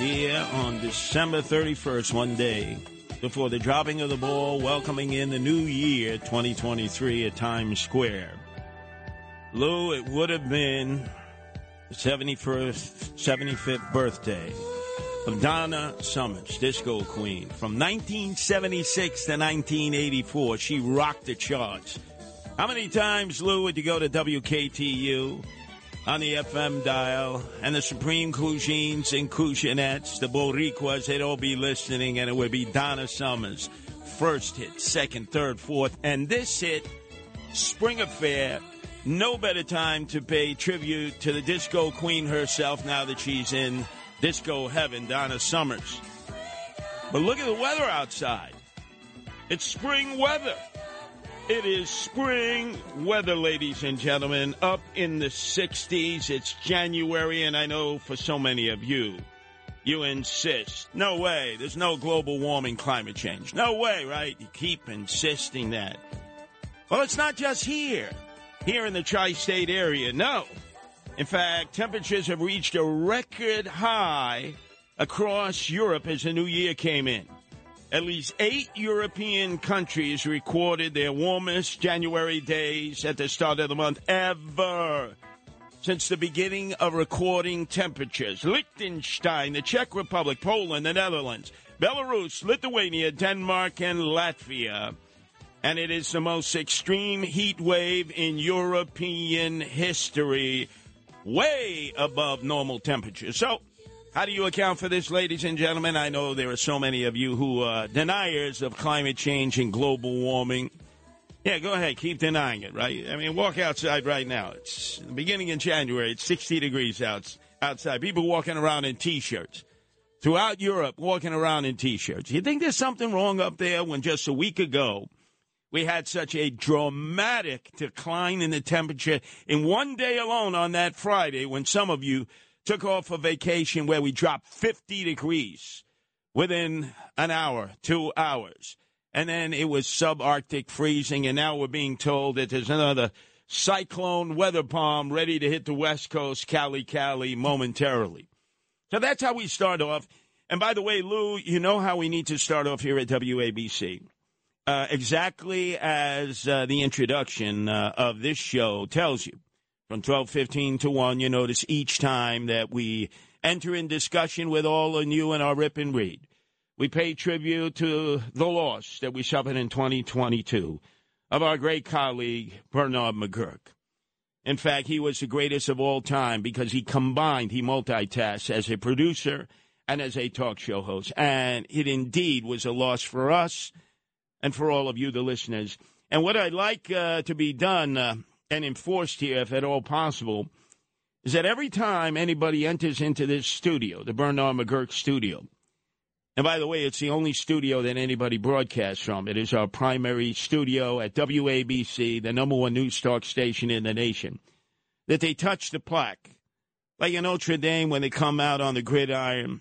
No idea on December 31st, one day before the dropping of the ball, welcoming in the new year 2023 at Times Square. Lou, it would have been the 71st, 75th birthday of Donna Summers, disco queen. From 1976 to 1984, she rocked the charts. How many times, Lou, would you go to WKTU on the FM dial and the Supreme Cuisines and Cuisinettes, the Boricuas, they'd all be listening and it would be Donna Summers. First hit, second, third, fourth, and this hit, Spring Affair. No better time to pay tribute to the disco queen herself now that she's in disco heaven, Donna Summers. But look at the weather outside. It's spring weather. It is spring weather, ladies and gentlemen, up in the 60s. It's January, and I know for so many of you, you insist. No way. There's no global warming, climate change. No way, right? You keep insisting that. Well, it's not just here, here in the tri state area. No. In fact, temperatures have reached a record high across Europe as the new year came in. At least eight European countries recorded their warmest January days at the start of the month ever since the beginning of recording temperatures. Liechtenstein, the Czech Republic, Poland, the Netherlands, Belarus, Lithuania, Denmark, and Latvia. And it is the most extreme heat wave in European history, way above normal temperatures. So, how do you account for this, ladies and gentlemen? I know there are so many of you who are deniers of climate change and global warming. Yeah, go ahead, keep denying it, right? I mean, walk outside right now. It's the beginning in January. It's 60 degrees out, outside. People walking around in t-shirts. Throughout Europe, walking around in t-shirts. You think there's something wrong up there when just a week ago we had such a dramatic decline in the temperature in one day alone on that Friday when some of you took off a vacation where we dropped 50 degrees within an hour, two hours. And then it was subarctic freezing, and now we're being told that there's another cyclone weather bomb ready to hit the West Coast, Cali, Cali, momentarily. So that's how we start off. And by the way, Lou, you know how we need to start off here at WABC. Uh, exactly as uh, the introduction uh, of this show tells you. From 12:15 to 1, you notice each time that we enter in discussion with all of you in our rip and read. We pay tribute to the loss that we suffered in 2022 of our great colleague Bernard McGurk. In fact, he was the greatest of all time because he combined, he multitasked as a producer, and as a talk show host. And it indeed was a loss for us and for all of you, the listeners. And what I'd like uh, to be done uh, and enforced here, if at all possible, is that every time anybody enters into this studio, the Bernard McGurk studio, and by the way, it's the only studio that anybody broadcasts from. It is our primary studio at WABC, the number one news talk station in the nation. That they touch the plaque. Like in Notre Dame, when they come out on the gridiron,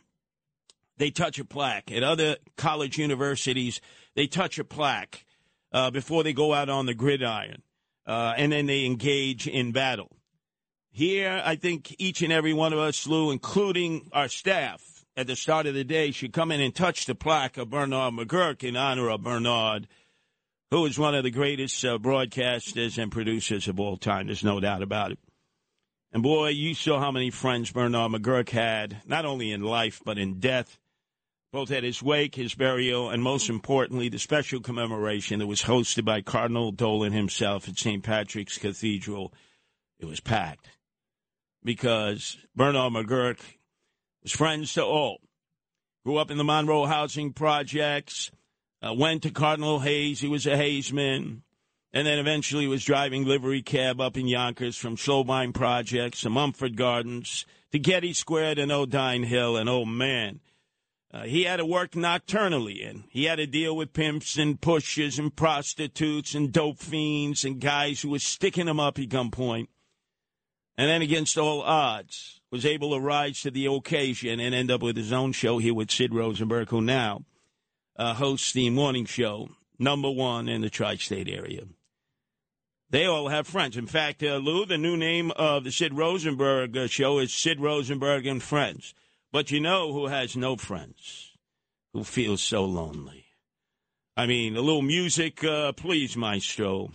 they touch a plaque. At other college universities, they touch a plaque uh, before they go out on the gridiron. Uh, and then they engage in battle. Here, I think each and every one of us, Lou, including our staff, at the start of the day should come in and touch the plaque of Bernard McGurk in honor of Bernard, who is one of the greatest uh, broadcasters and producers of all time. There's no doubt about it. And boy, you saw how many friends Bernard McGurk had, not only in life, but in death, both at his wake, his burial, and most importantly, the special commemoration that was hosted by Cardinal Dolan himself at St. Patrick's Cathedral. It was packed because Bernard McGurk was friends to all. Grew up in the Monroe housing projects, uh, went to Cardinal Hayes. He was a Hayesman. And then eventually was driving livery cab up in Yonkers from Schlobohm Projects to Mulford Gardens to Getty Square to Nodine Hill. And oh man, uh, he had to work nocturnally and he had to deal with pimps and pushers and prostitutes and dope fiends and guys who were sticking him up at gunpoint. And then against all odds, was able to rise to the occasion and end up with his own show here with Sid Rosenberg, who now uh, hosts the morning show, number one in the tri state area. They all have friends. In fact, uh, Lou, the new name of the Sid Rosenberg uh, show is Sid Rosenberg and Friends. But you know who has no friends? Who feels so lonely? I mean, a little music, uh, please, Maestro,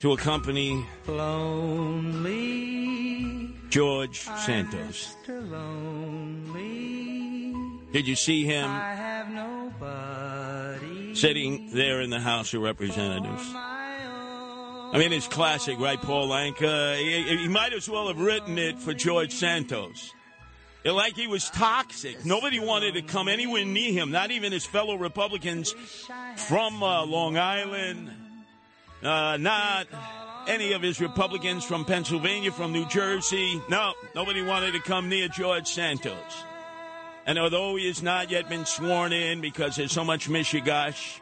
to accompany Lonely. George Santos. Mr. Lonely. Did you see him I have nobody. sitting there in the House of Representatives? I mean, it's classic, right, Paul Anka? He, he might as well have written it for George Santos. It, like he was toxic. Nobody wanted to come anywhere near him, not even his fellow Republicans from uh, Long Island, uh, not any of his Republicans from Pennsylvania, from New Jersey. No, nobody wanted to come near George Santos. And although he has not yet been sworn in because there's so much mishigash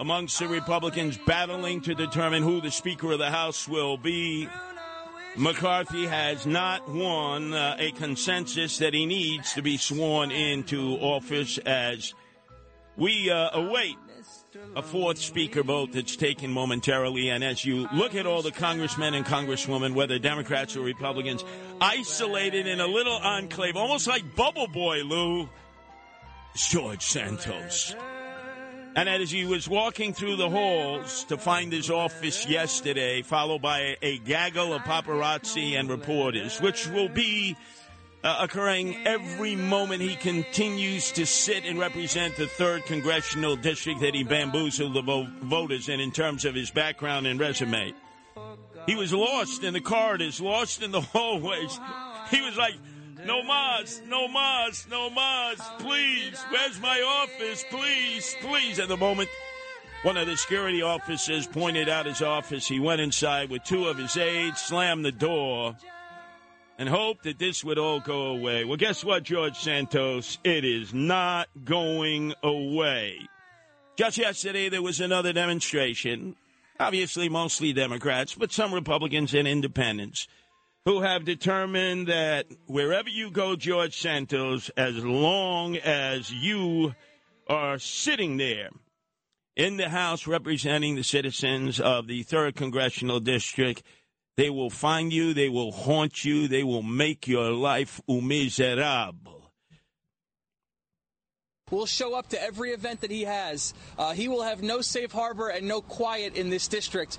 amongst the Republicans battling to determine who the Speaker of the House will be, McCarthy has not won uh, a consensus that he needs to be sworn into office as we uh, await a fourth speaker vote that's taken momentarily. And as you look at all the congressmen and congresswomen, whether Democrats or Republicans, isolated in a little enclave, almost like Bubble Boy, Lou, George Santos. And as he was walking through the halls to find his office yesterday, followed by a gaggle of paparazzi and reporters, which will be uh, occurring every moment he continues to sit and represent the third congressional district that he bamboozled the vo- voters in, in terms of his background and resume. He was lost in the corridors, lost in the hallways. He was like, no mas, no mas, no mas, please, where's my office, please, please. At the moment, one of the security officers pointed out his office. He went inside with two of his aides, slammed the door, and hoped that this would all go away. Well, guess what, George Santos? It is not going away. Just yesterday, there was another demonstration, obviously mostly Democrats, but some Republicans and independents, who have determined that wherever you go, George Santos, as long as you are sitting there in the House representing the citizens of the 3rd Congressional District, they will find you, they will haunt you, they will make your life miserable. will show up to every event that he has. Uh, he will have no safe harbor and no quiet in this district.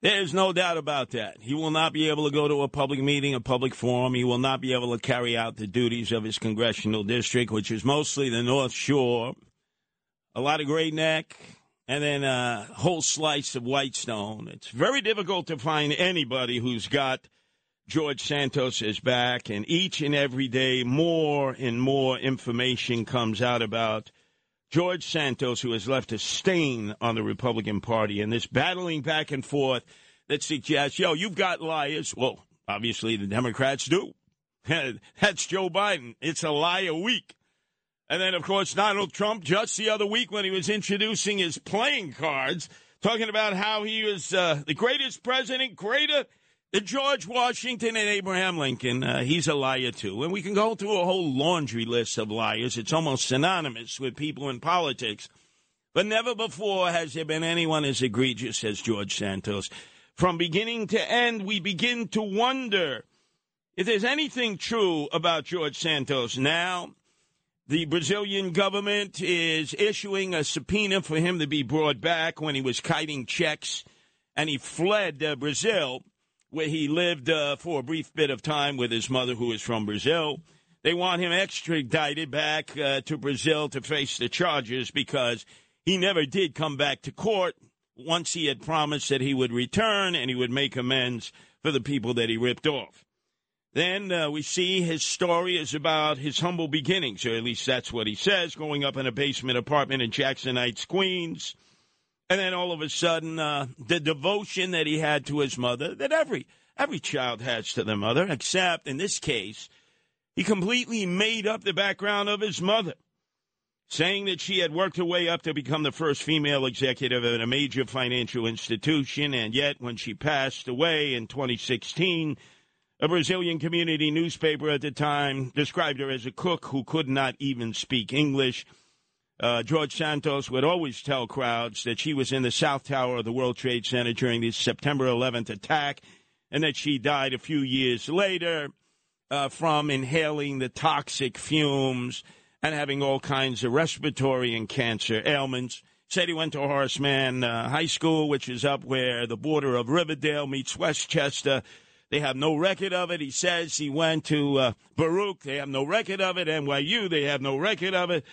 There's no doubt about that. He will not be able to go to a public meeting, a public forum. He will not be able to carry out the duties of his congressional district, which is mostly the North Shore, a lot of Great Neck, and then a whole slice of Whitestone. It's very difficult to find anybody who's got George Santos back, and each and every day, more and more information comes out about George Santos, who has left a stain on the Republican Party, and this battling back and forth that suggests, yo, you've got liars. Well, obviously the Democrats do. That's Joe Biden. It's a liar week. And then, of course, Donald Trump, just the other week when he was introducing his playing cards, talking about how he was uh, the greatest president, greater than George Washington and Abraham Lincoln. Uh, he's a liar, too. And we can go through a whole laundry list of liars. It's almost synonymous with people in politics. But never before has there been anyone as egregious as George Santos. From beginning to end, we begin to wonder if there's anything true about George Santos now. The Brazilian government is issuing a subpoena for him to be brought back when he was kiting checks and he fled uh, Brazil, where he lived uh, for a brief bit of time with his mother, who is from Brazil. They want him extradited back uh, to Brazil to face the charges because he never did come back to court once he had promised that he would return and he would make amends for the people that he ripped off. Then uh, we see his story is about his humble beginnings, or at least that's what he says, growing up in a basement apartment in Jackson Heights, Queens. And then all of a sudden, uh, the devotion that he had to his mother, that every every child has to their mother, except in this case, he completely made up the background of his mother, saying that she had worked her way up to become the first female executive at a major financial institution, and yet when she passed away in 2016, a Brazilian community newspaper at the time described her as a cook who could not even speak English. Uh, George Santos would always tell crowds that she was in the South Tower of the World Trade Center during the September 11th attack and that she died a few years later uh, from inhaling the toxic fumes and having all kinds of respiratory and cancer ailments. Said he went to Horace Mann uh, High School, which is up where the border of Riverdale meets Westchester. They have no record of it. He says he went to uh, Baruch. They have no record of it. NYU, they have no record of it.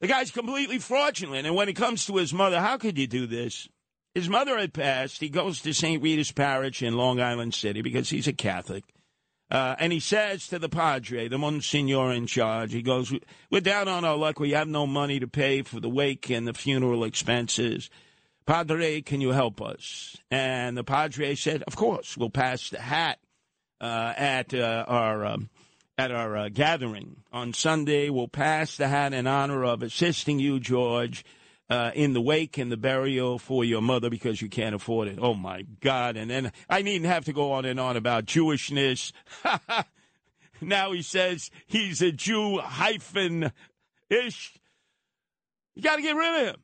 The guy's completely fraudulent. And when it comes to his mother, how could you do this? His mother had passed. He goes to St. Rita's Parish in Long Island City because he's a Catholic. Uh, and he says to the padre, the monsignor in charge, he goes, We're down on our luck. We have no money to pay for the wake and the funeral expenses. Padre, can you help us? And the padre said, Of course, we'll pass the hat uh, at uh, our. Um, at our uh, gathering on Sunday, we'll pass the hat in honor of assisting you, George, uh, in the wake and the burial for your mother because you can't afford it. Oh my God! And then I needn't have to go on and on about Jewishness. now he says he's a Jew hyphen ish. You got to get rid of him.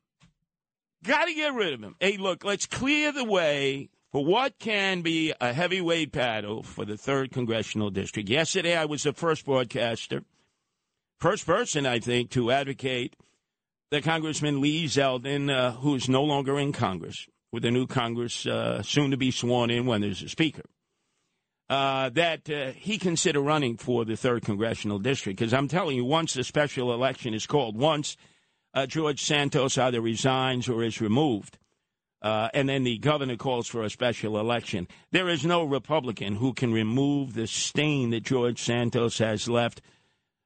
Got to get rid of him. Hey, look, let's clear the way for what can be a heavyweight battle for the third congressional district. Yesterday, I was the first broadcaster, first person, I think, to advocate that Congressman Lee Zeldin, uh, who's no longer in Congress, with the new Congress uh, soon to be sworn in when there's a speaker, uh, that uh, he consider running for the third congressional district. Because I'm telling you, once the special election is called, once uh, George Santos either resigns or is removed, uh, and then the governor calls for a special election. There is no Republican who can remove the stain that George Santos has left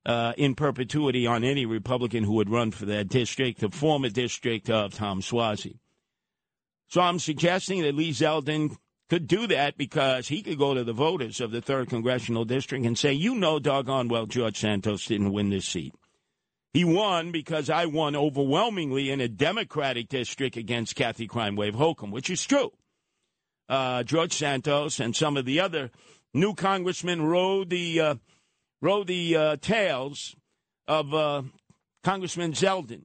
uh, in perpetuity on any Republican who would run for that district, the former district of Tom Suozzi. So I'm suggesting that Lee Zeldin could do that because he could go to the voters of the third congressional district and say, you know, doggone well, George Santos didn't win this seat. He won because I won overwhelmingly in a Democratic district against Kathy Crime Wave Hochul, which is true. Uh, George Santos and some of the other new congressmen rode the uh, rode the uh, tails of uh, Congressman Zeldin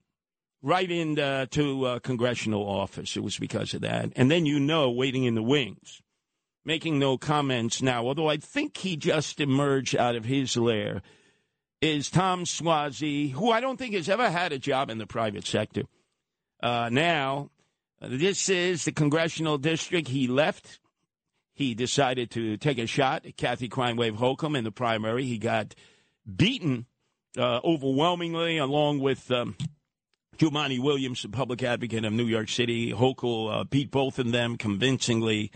right into uh, congressional office. It was because of that. And then you know, waiting in the wings, making no comments now, although I think he just emerged out of his lair is Tom Suozzi, who I don't think has ever had a job in the private sector. Uh, now, this is the congressional district he left. He decided to take a shot at Kathy Crime Wave Hochul in the primary. He got beaten uh, overwhelmingly, along with um, Jumaane Williams, the public advocate of New York City. Hochul uh, beat both of them convincingly.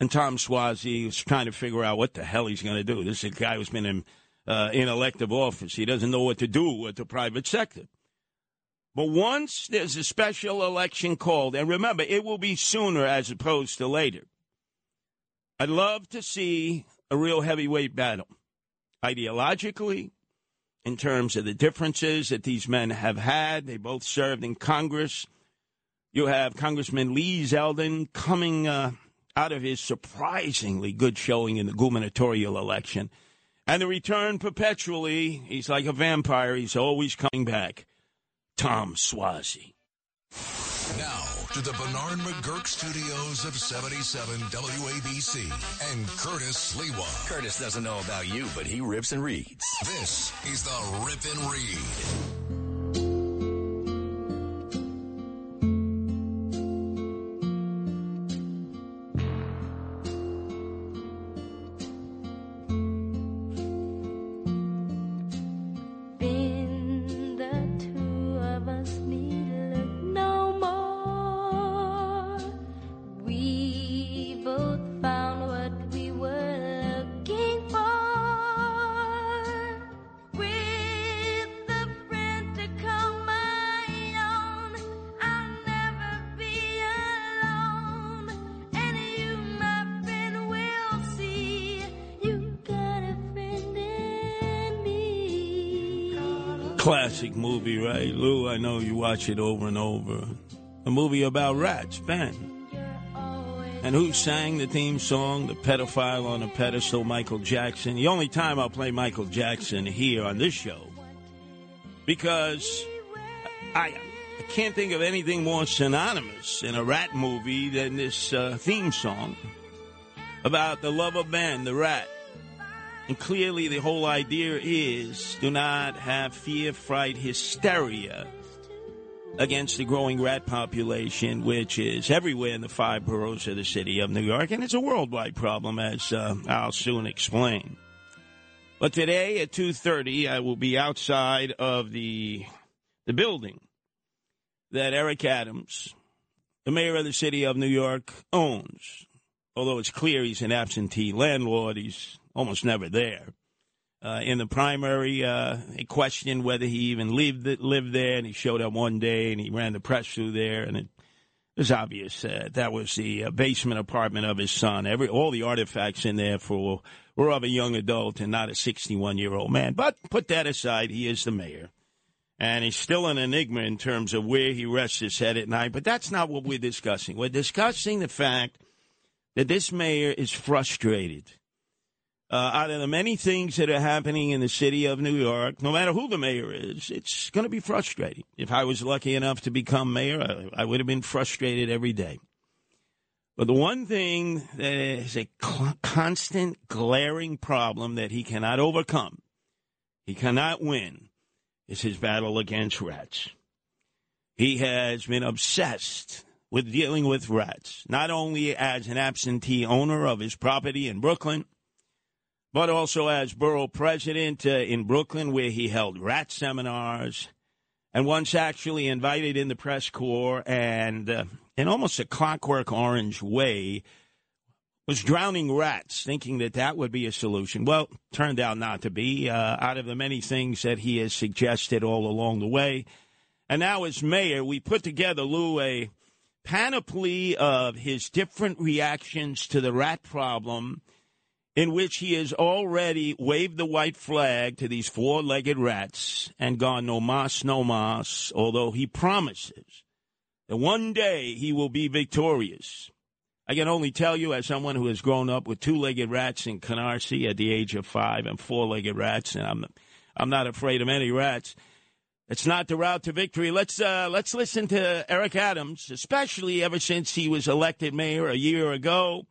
And Tom Suozzi was trying to figure out what the hell he's going to do. This is a guy who's been in, uh, in elective office. He doesn't know what to do with the private sector. But once there's a special election called, and remember, it will be sooner as opposed to later. I'd love to see a real heavyweight battle, ideologically, in terms of the differences that these men have had. They both served in Congress. You have Congressman Lee Zeldin coming uh, out of his surprisingly good showing in the gubernatorial election. And the return perpetually, he's like a vampire, he's always coming back. Tom Suozzi. Now to the Bernard McGurk studios of 77 WABC and Curtis Sliwa. Curtis doesn't know about you, but he rips and reads. This is the Rip and Read. Classic movie, right? Lou, I know you watch it over and over. A movie about rats, Ben. And who sang the theme song, The Pedophile on a Pedestal, Michael Jackson? The only time I'll play Michael Jackson here on this show. Because I, I can't think of anything more synonymous in a rat movie than this uh, theme song about the love of Ben, the rat. And clearly, the whole idea is do not have fear, fright, hysteria against the growing rat population, which is everywhere in the five boroughs of the city of New York. And it's a worldwide problem, as uh, I'll soon explain. But today at 2.30, I will be outside of the, the building that Eric Adams, the mayor of the city of New York, owns. Although it's clear he's an absentee landlord, he's almost never there. Uh, in the primary, uh, questioned whether he even lived lived there, and he showed up one day and he ran the press through there, and it was obvious uh, that was the uh, basement apartment of his son. Every all the artifacts in there for were of a young adult and not a 61 year old man. But put that aside, he is the mayor. And he's still an enigma in terms of where he rests his head at night. But that's not what we're discussing. We're discussing the fact that this mayor is frustrated. Uh, out of the many things that are happening in the city of New York, no matter who the mayor is, it's going to be frustrating. If I was lucky enough to become mayor, I, I would have been frustrated every day. But the one thing that is a constant, glaring problem that he cannot overcome, he cannot win, is his battle against rats. He has been obsessed with dealing with rats, not only as an absentee owner of his property in Brooklyn, but also as borough president uh, in Brooklyn, where he held rat seminars and once actually invited in the press corps and, uh, in almost a clockwork orange way, was drowning rats, thinking that that would be a solution. Well, turned out not to be, uh, out of the many things that he has suggested all along the way. And now, as mayor, we put together, Lou, a panoply of his different reactions to the rat problem in which he has already waved the white flag to these four legged rats and gone no mas, no mas, although he promises that one day he will be victorious. I can only tell you, as someone who has grown up with two legged rats in Canarsie at the age of five and four legged rats, and I'm, I'm not afraid of any rats. It's not the route to victory. Let's uh, let's listen to Eric Adams, especially ever since he was elected mayor a year ago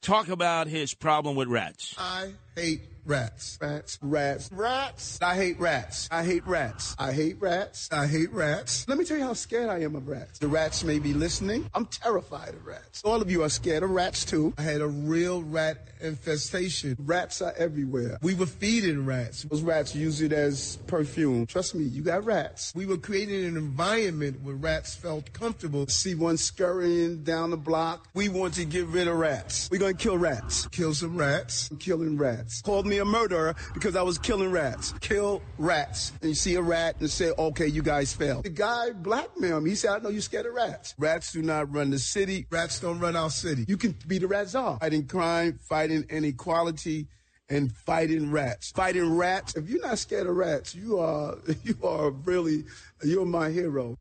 talk about his problem with rats. I hate rats. Rats. Rats. Rats. I hate rats. I hate rats. I hate rats. I hate rats. Let me tell you how scared I am of rats. The rats may be listening. I'm terrified of rats. All of you are scared of rats too. I had a real rat infestation. Rats are everywhere. We were feeding rats. Those rats use it as perfume. Trust me, you got rats. We were creating an environment where rats felt comfortable. See one scurrying down the block. We want to get rid of rats. We're going to kill rats. Kill some rats. I'm killing rats. Called me a murderer because I was killing rats. Kill rats. And you see a rat and say, okay, you guys failed. The guy blackmailed me. He said, I know you're scared of rats. Rats do not run the city. Rats don't run our city. You can be the rat czar. Fighting crime, fighting inequality, and fighting rats. Fighting rats. If you're not scared of rats, you are, you are really, you're my hero.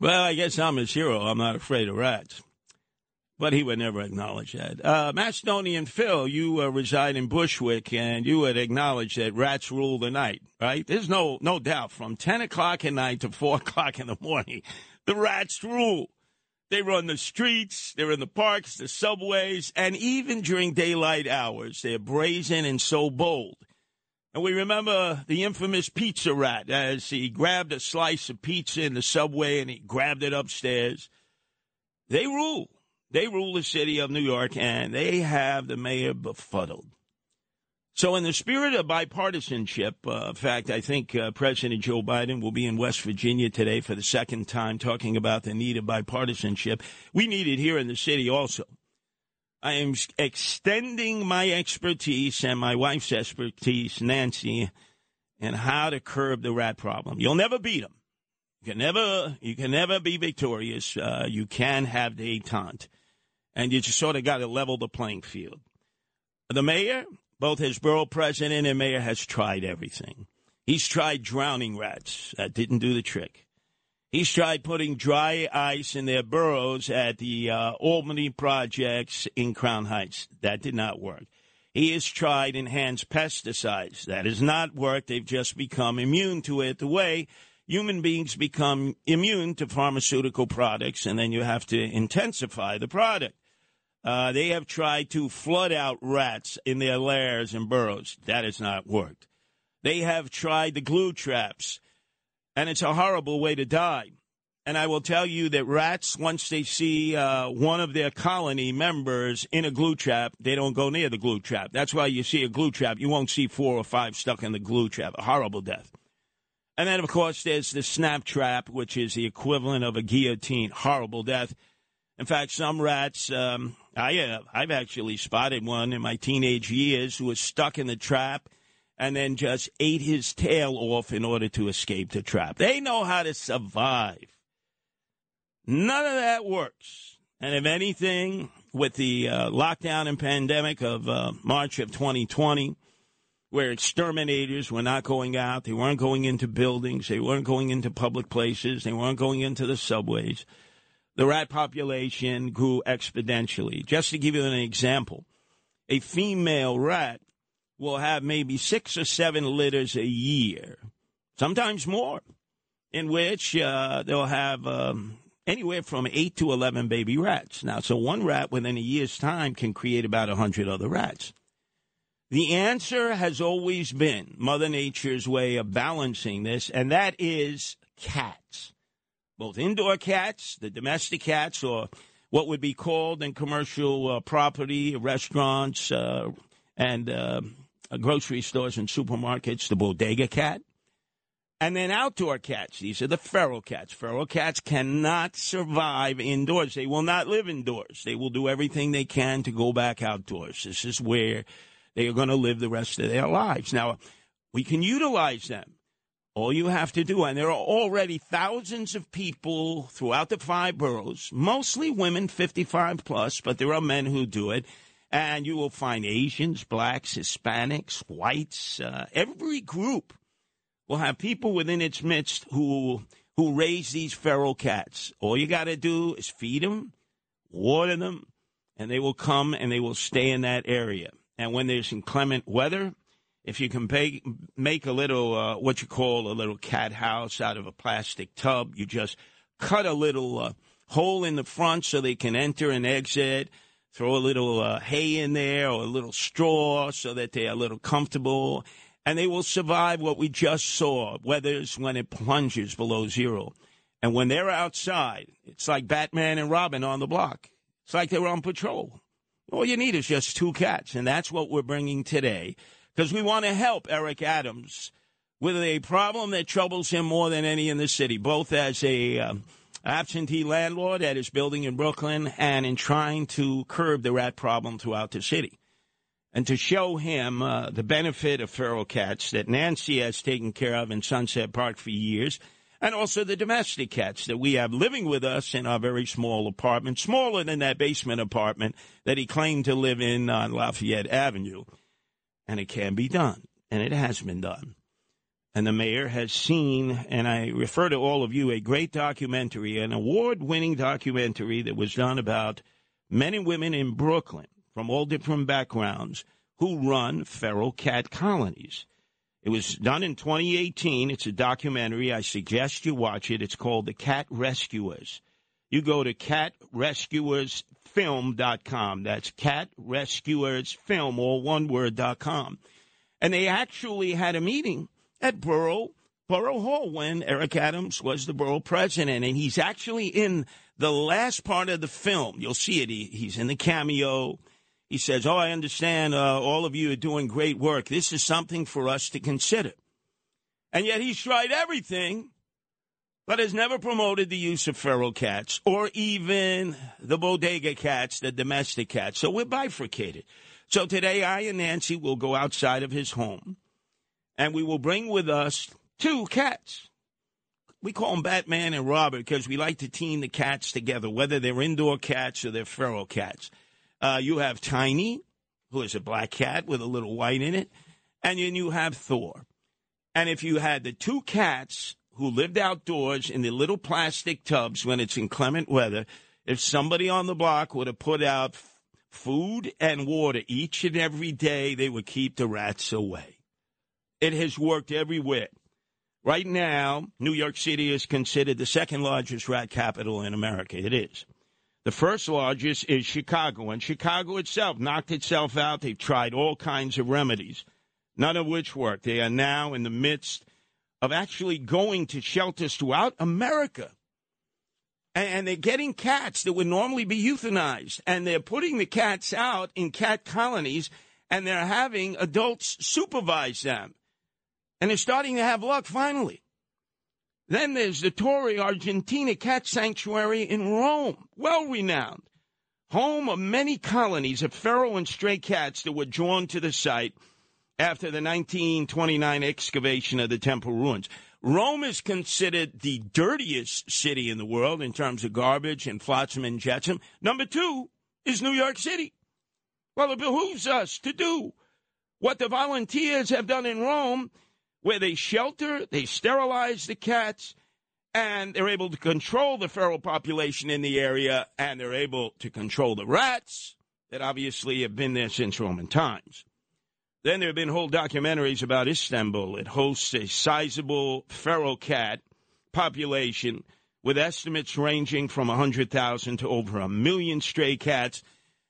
Well, I guess I'm his hero. I'm not afraid of rats. But he would never acknowledge that. Uh, Macedonian Phil, you uh, reside in Bushwick, and you would acknowledge that rats rule the night, right? There's no no doubt. From 10 o'clock at night to 4 o'clock in the morning, the rats rule. They run the streets, they're in the parks, the subways, and even during daylight hours, they're brazen and so bold. And we remember the infamous pizza rat as he grabbed a slice of pizza in the subway and he grabbed it upstairs. They rule. They rule the city of New York and they have the mayor befuddled. So, in the spirit of bipartisanship, uh, in fact, I think uh, President Joe Biden will be in West Virginia today for the second time talking about the need of bipartisanship. We need it here in the city also. I am extending my expertise and my wife's expertise, Nancy, in how to curb the rat problem. You'll never beat them. You can never, you can never be victorious. Uh, you can have detente, and you just sort of got to level the playing field. The mayor, both his borough president and mayor, has tried everything. He's tried drowning rats. That didn't do the trick. He's tried putting dry ice in their burrows at the uh, Albany projects in Crown Heights. That did not work. He has tried enhanced pesticides. That has not worked. They've just become immune to it the way human beings become immune to pharmaceutical products, and then you have to intensify the product. Uh, they have tried to flood out rats in their lairs and burrows. That has not worked. They have tried the glue traps, and it's a horrible way to die. And I will tell you that rats, once they see uh, one of their colony members in a glue trap, they don't go near the glue trap. That's why you see a glue trap. You won't see four or five stuck in the glue trap. A horrible death. And then, of course, there's the snap trap, which is the equivalent of a guillotine. Horrible death. In fact, some rats, um, I have, I've actually spotted one in my teenage years who was stuck in the trap and then just ate his tail off in order to escape the trap. They know how to survive. None of that works. And if anything, with the uh, lockdown and pandemic of uh, March of 2020, where exterminators were not going out, they weren't going into buildings, they weren't going into public places, they weren't going into the subways, the rat population grew exponentially. Just to give you an example, a female rat will have maybe six or seven litters a year, sometimes more, in which uh, they'll have um, anywhere from eight to 11 baby rats. Now, so one rat within a year's time can create about 100 other rats. The answer has always been Mother Nature's way of balancing this, and that is cats. Both indoor cats, the domestic cats, or what would be called in commercial uh, property, restaurants, uh, and uh, grocery stores and supermarkets, the bodega cat. And then outdoor cats. These are the feral cats. Feral cats cannot survive indoors. They will not live indoors. They will do everything they can to go back outdoors. This is where they are going to live the rest of their lives. Now, we can utilize them. All you have to do, and there are already thousands of people throughout the five boroughs, mostly women 55 plus, but there are men who do it. And you will find Asians, blacks, Hispanics, whites, uh, every group will have people within its midst who who raise these feral cats. All you got to do is feed them, water them, and they will come and they will stay in that area. And when there's inclement weather, if you can make a little uh, what you call a little cat house out of a plastic tub, you just cut a little uh, hole in the front so they can enter and exit. throw a little uh, hay in there or a little straw so that they're a little comfortable, and they will survive what we just saw, weathers when it plunges below zero. And when they're outside, it's like Batman and Robin on the block. It's like they were on patrol. All you need is just two cats, and that's what we're bringing today because we want to help Eric Adams with a problem that troubles him more than any in the city, both as a um, absentee landlord at his building in Brooklyn and in trying to curb the rat problem throughout the city. And to show him uh, the benefit of feral cats that Nancy has taken care of in Sunset Park for years, and also the domestic cats that we have living with us in our very small apartment, smaller than that basement apartment that he claimed to live in on Lafayette Avenue. And it can be done, and it has been done. And the mayor has seen, and I refer to all of you, a great documentary, an award winning documentary that was done about men and women in Brooklyn from all different backgrounds who run feral cat colonies. It was done in 2018. It's a documentary. I suggest you watch it. It's called The Cat Rescuers. You go to catrescuersfilm.com. That's catrescuersfilm, all one word, dot com. And they actually had a meeting at Borough, Borough Hall when Eric Adams was the borough president. And he's actually in the last part of the film. You'll see it. He, he's in the cameo. He says, Oh, I understand uh, all of you are doing great work. This is something for us to consider. And yet he's tried everything, but has never promoted the use of feral cats or even the bodega cats, the domestic cats. So we're bifurcated. So today, I and Nancy will go outside of his home and we will bring with us two cats. We call them Batman and Robert because we like to team the cats together, whether they're indoor cats or they're feral cats. Uh, you have Tiny, who is a black cat with a little white in it, and then you have Thor. And if you had the two cats who lived outdoors in the little plastic tubs when it's inclement weather, if somebody on the block would have put out food and water each and every day, they would keep the rats away. It has worked everywhere. Right now, New York City is considered the second largest rat capital in America. It is. The first largest is Chicago, and Chicago itself knocked itself out. They've tried all kinds of remedies, none of which work. They are now in the midst of actually going to shelters throughout America. And they're getting cats that would normally be euthanized, and they're putting the cats out in cat colonies, and they're having adults supervise them. And they're starting to have luck finally. Then there's the Torre Argentina Cat Sanctuary in Rome, well renowned, home of many colonies of feral and stray cats that were drawn to the site after the 1929 excavation of the temple ruins. Rome is considered the dirtiest city in the world in terms of garbage and flotsam and jetsam. Number two is New York City. Well, it behooves us to do what the volunteers have done in Rome where they shelter, they sterilize the cats, and they're able to control the feral population in the area, and they're able to control the rats that obviously have been there since Roman times. Then there have been whole documentaries about Istanbul. It hosts a sizable feral cat population with estimates ranging from 100,000 to over a million stray cats.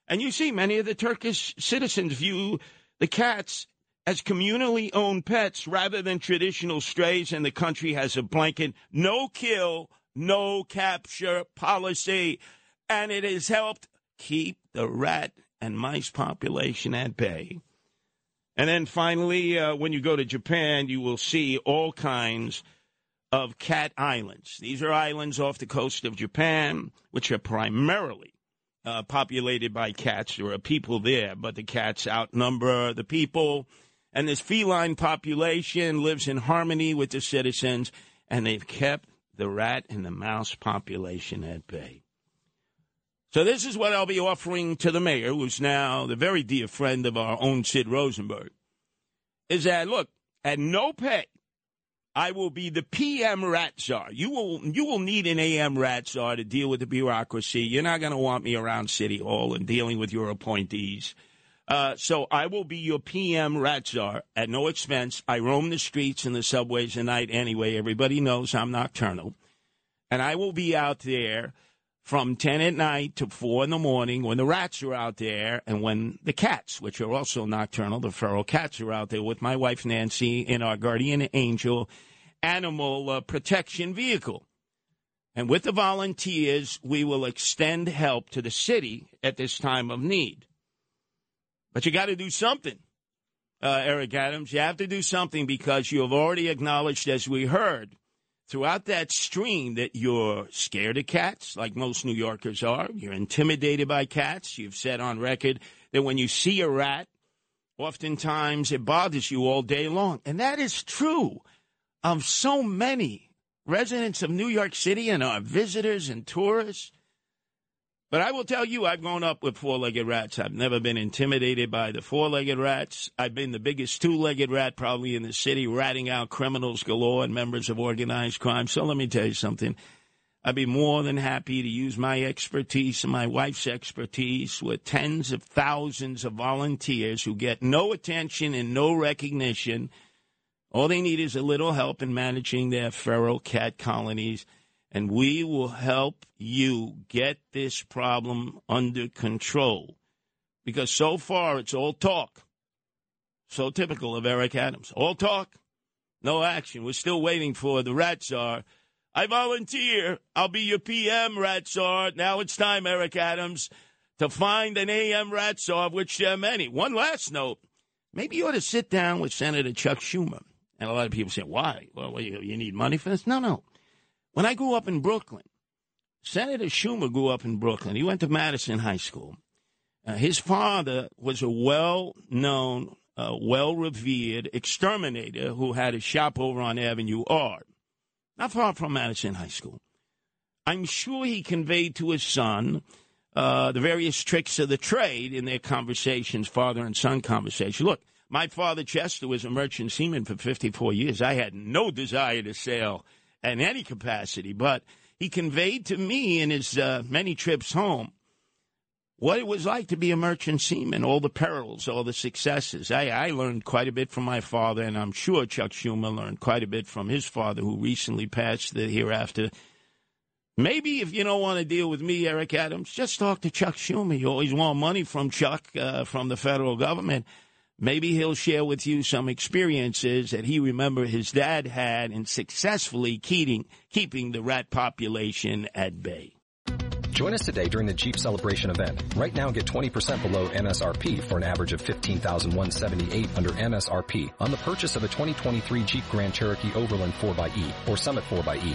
And you see, many of the Turkish citizens view the cats as communally owned pets rather than traditional strays, and the country has a blanket no kill, no capture policy. And it has helped keep the rat and mice population at bay. And then finally, uh, when you go to Japan, you will see all kinds of cat islands. These are islands off the coast of Japan, which are primarily uh, populated by cats. There are people there, but the cats outnumber the people and this feline population lives in harmony with the citizens, and they've kept the rat and the mouse population at bay. So this is what I'll be offering to the mayor, who's now the very dear friend of our own Sid Rosenberg, is that look, at no pay, I will be the PM rat czar. You will you will need an AM rat czar to deal with the bureaucracy. You're not going to want me around City Hall and dealing with your appointees. Uh, so I will be your PM rat czar at no expense. I roam the streets and the subways at night anyway. Everybody knows I'm nocturnal. And I will be out there from 10 at night to 4 in the morning when the rats are out there and when the cats, which are also nocturnal, the feral cats are out there with my wife Nancy in our guardian angel animal uh, protection vehicle. And with the volunteers, we will extend help to the city at this time of need. But you got to do something, uh, Eric Adams. You have to do something because you have already acknowledged, as we heard, throughout that stream that you're scared of cats, like most New Yorkers are. You're intimidated by cats. You've said on record that when you see a rat, oftentimes it bothers you all day long. And that is true of so many residents of New York City and our visitors and tourists. But I will tell you, I've grown up with four legged rats. I've never been intimidated by the four legged rats. I've been the biggest two legged rat probably in the city, ratting out criminals galore and members of organized crime. So let me tell you something. I'd be more than happy to use my expertise and my wife's expertise with tens of thousands of volunteers who get no attention and no recognition. All they need is a little help in managing their feral cat colonies and we will help you get this problem under control. Because so far it's all talk. So typical of Eric Adams. All talk, no action. We're still waiting for the rat czar. I volunteer. I'll be your PM, rat czar. Now it's time, Eric Adams, to find an AM rat czar, of which there are many. One last note. Maybe you ought to sit down with Senator Chuck Schumer. And a lot of people say, why? Well, you, you need money for this? No, no. When I grew up in Brooklyn, Senator Schumer grew up in Brooklyn. He went to Madison High School. Uh, his father was a well known, uh, well revered exterminator who had a shop over on Avenue R, not far from Madison High School. I'm sure he conveyed to his son uh, the various tricks of the trade in their conversations, father and son conversation. Look, my father, Chester, was a merchant seaman for 54 years. I had no desire to sail in any capacity, but he conveyed to me in his uh, many trips home what it was like to be a merchant seaman, all the perils, all the successes. I, I learned quite a bit from my father, and I'm sure Chuck Schumer learned quite a bit from his father, who recently passed the hereafter. Maybe if you don't want to deal with me, Eric Adams, just talk to Chuck Schumer. You always want money from Chuck, uh, from the federal government. Maybe he'll share with you some experiences that he remembered his dad had in successfully keeping, keeping the rat population at bay. Join us today during the Jeep Celebration event. Right now, get 20% below MSRP for an average of 15178 under MSRP on the purchase of a 2023 Jeep Grand Cherokee Overland 4xE or Summit 4xE.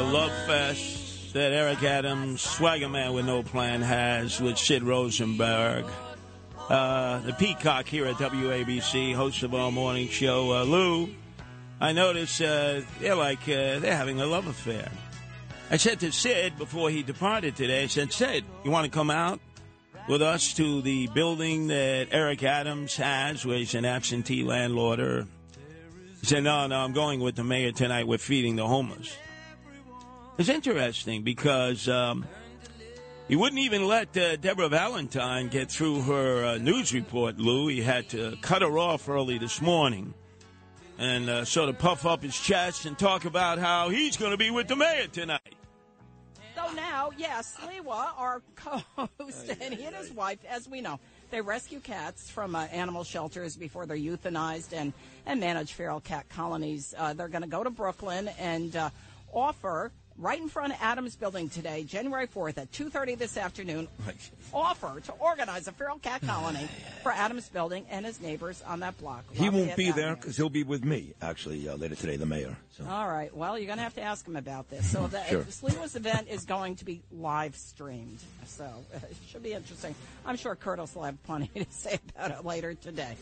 the love fest that Eric Adams, swagger man with no plan, has with Sid Rosenberg. Uh, the Peacock here at WABC, host of our morning show. Uh, Lou, I notice uh, they're like uh, they're having a love affair. I said to Sid before he departed today, I said, Sid, you want to come out with us to the building that Eric Adams has, where he's an absentee landlord? He said, No, no, I'm going with the mayor tonight. We're feeding the homeless. It's interesting because um, he wouldn't even let uh, Deborah Valentine get through her uh, news report, Lou. He had to cut her off early this morning and uh, sort of puff up his chest and talk about how he's going to be with the mayor tonight. So now, yes, Sliwa, our co-host, and he and his wife, as we know, they rescue cats from uh, animal shelters before they're euthanized and, and manage feral cat colonies. Uh, they're going to go to Brooklyn and uh, offer right in front of Adams Building today, January 4th at 2.30 this afternoon, offer to organize a feral cat colony for Adams Building and his neighbors on that block. He won't Lafayette be there Avenue. because he'll be with me, actually, uh, later today, the mayor. So. All right. Well, you're going to have to ask him about this. So the, Sure. the Sliwa's event is going to be live streamed. So uh, it should be interesting. I'm sure Curtis will have plenty to say about it later today.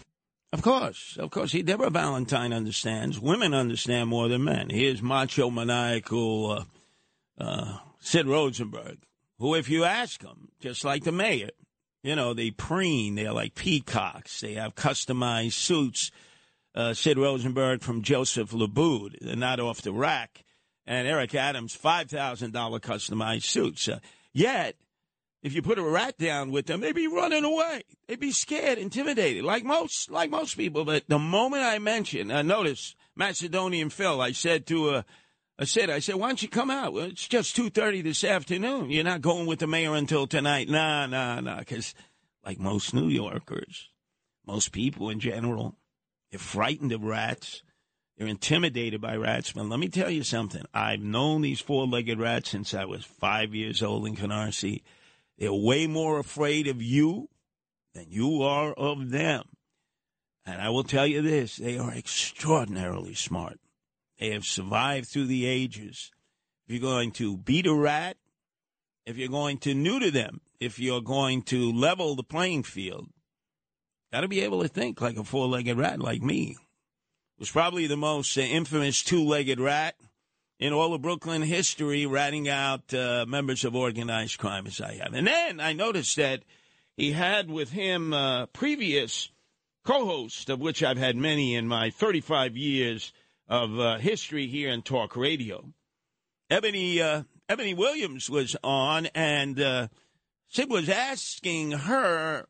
Of course, of course. He, Deborah Valentine understands. Women understand more than men. Here's macho, maniacal uh, uh, Sid Rosenberg, who, if you ask him, just like the mayor, you know, they preen. They're like peacocks. They have customized suits. Uh, Sid Rosenberg from Joseph Abboud, they're not off the rack. And Eric Adams, $5,000 customized suits. Uh, yet, if you put a rat down with them, they'd be running away. They'd be scared, intimidated, like most, like most people. But the moment I mention, uh, notice Macedonian Phil, I said to uh, I said, I said, why don't you come out? Well, it's just two thirty this afternoon. You're not going with the mayor until tonight. Nah, nah, nah. Because, like most New Yorkers, most people in general, they're frightened of rats. They're intimidated by rats. But let me tell you something. I've known these four-legged rats since I was five years old in Canarsie. They're way more afraid of you than you are of them. And I will tell you this they are extraordinarily smart. They have survived through the ages. If you're going to beat a rat, if you're going to neuter them, if you're going to level the playing field, got to be able to think like a four legged rat like me. Was probably the most uh, infamous two legged rat in all of Brooklyn history, ratting out uh, members of organized crime as I have. And then I noticed that he had with him uh, previous co hosts, of which I've had many in my 35 years of uh, history here in talk radio. Ebony uh, Ebony Williams was on, and uh, Sid was asking her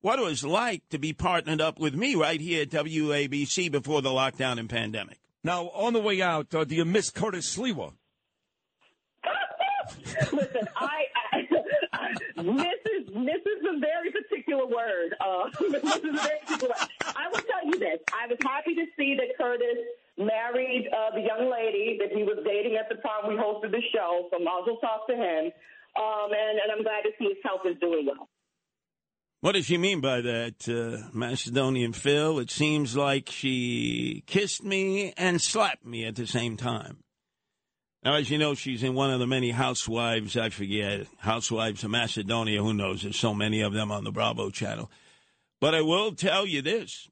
what it was like to be partnered up with me right here at WABC before the lockdown and pandemic. Now, on the way out, uh, do you miss Curtis Sliwa? Listen, I, I miss is miss is a very particular word. Uh, miss is a very particular word. I will tell you this: I was happy to see that Curtis married uh, the young lady that he was dating at the time we hosted the show. So Mazel tov to him, um, and, and I'm glad to see his health is doing well. What does she mean by that, uh, Macedonian Phil? It seems like she kissed me and slapped me at the same time. Now, as you know, she's in one of the many housewives, I forget, housewives of Macedonia. Who knows? There's so many of them on the Bravo channel. But I will tell you this.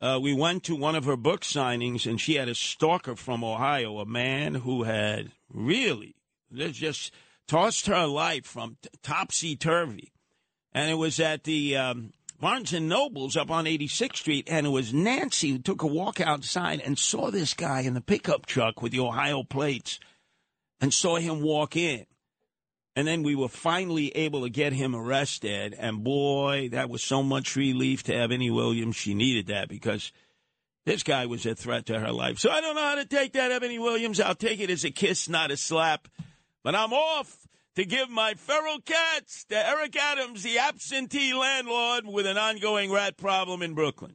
Uh, we went to one of her book signings, and she had a stalker from Ohio, a man who had really just tossed her life from t- topsy turvy. And it was at the um, Barnes and Nobles up on 86th Street, and it was Nancy who took a walk outside and saw this guy in the pickup truck with the Ohio plates and saw him walk in. And then we were finally able to get him arrested. And boy, that was so much relief to Ebony Williams. She needed that because this guy was a threat to her life. So I don't know how to take that, Ebony Williams. I'll take it as a kiss, not a slap. But I'm off to give my feral cats to Eric Adams, the absentee landlord with an ongoing rat problem in Brooklyn.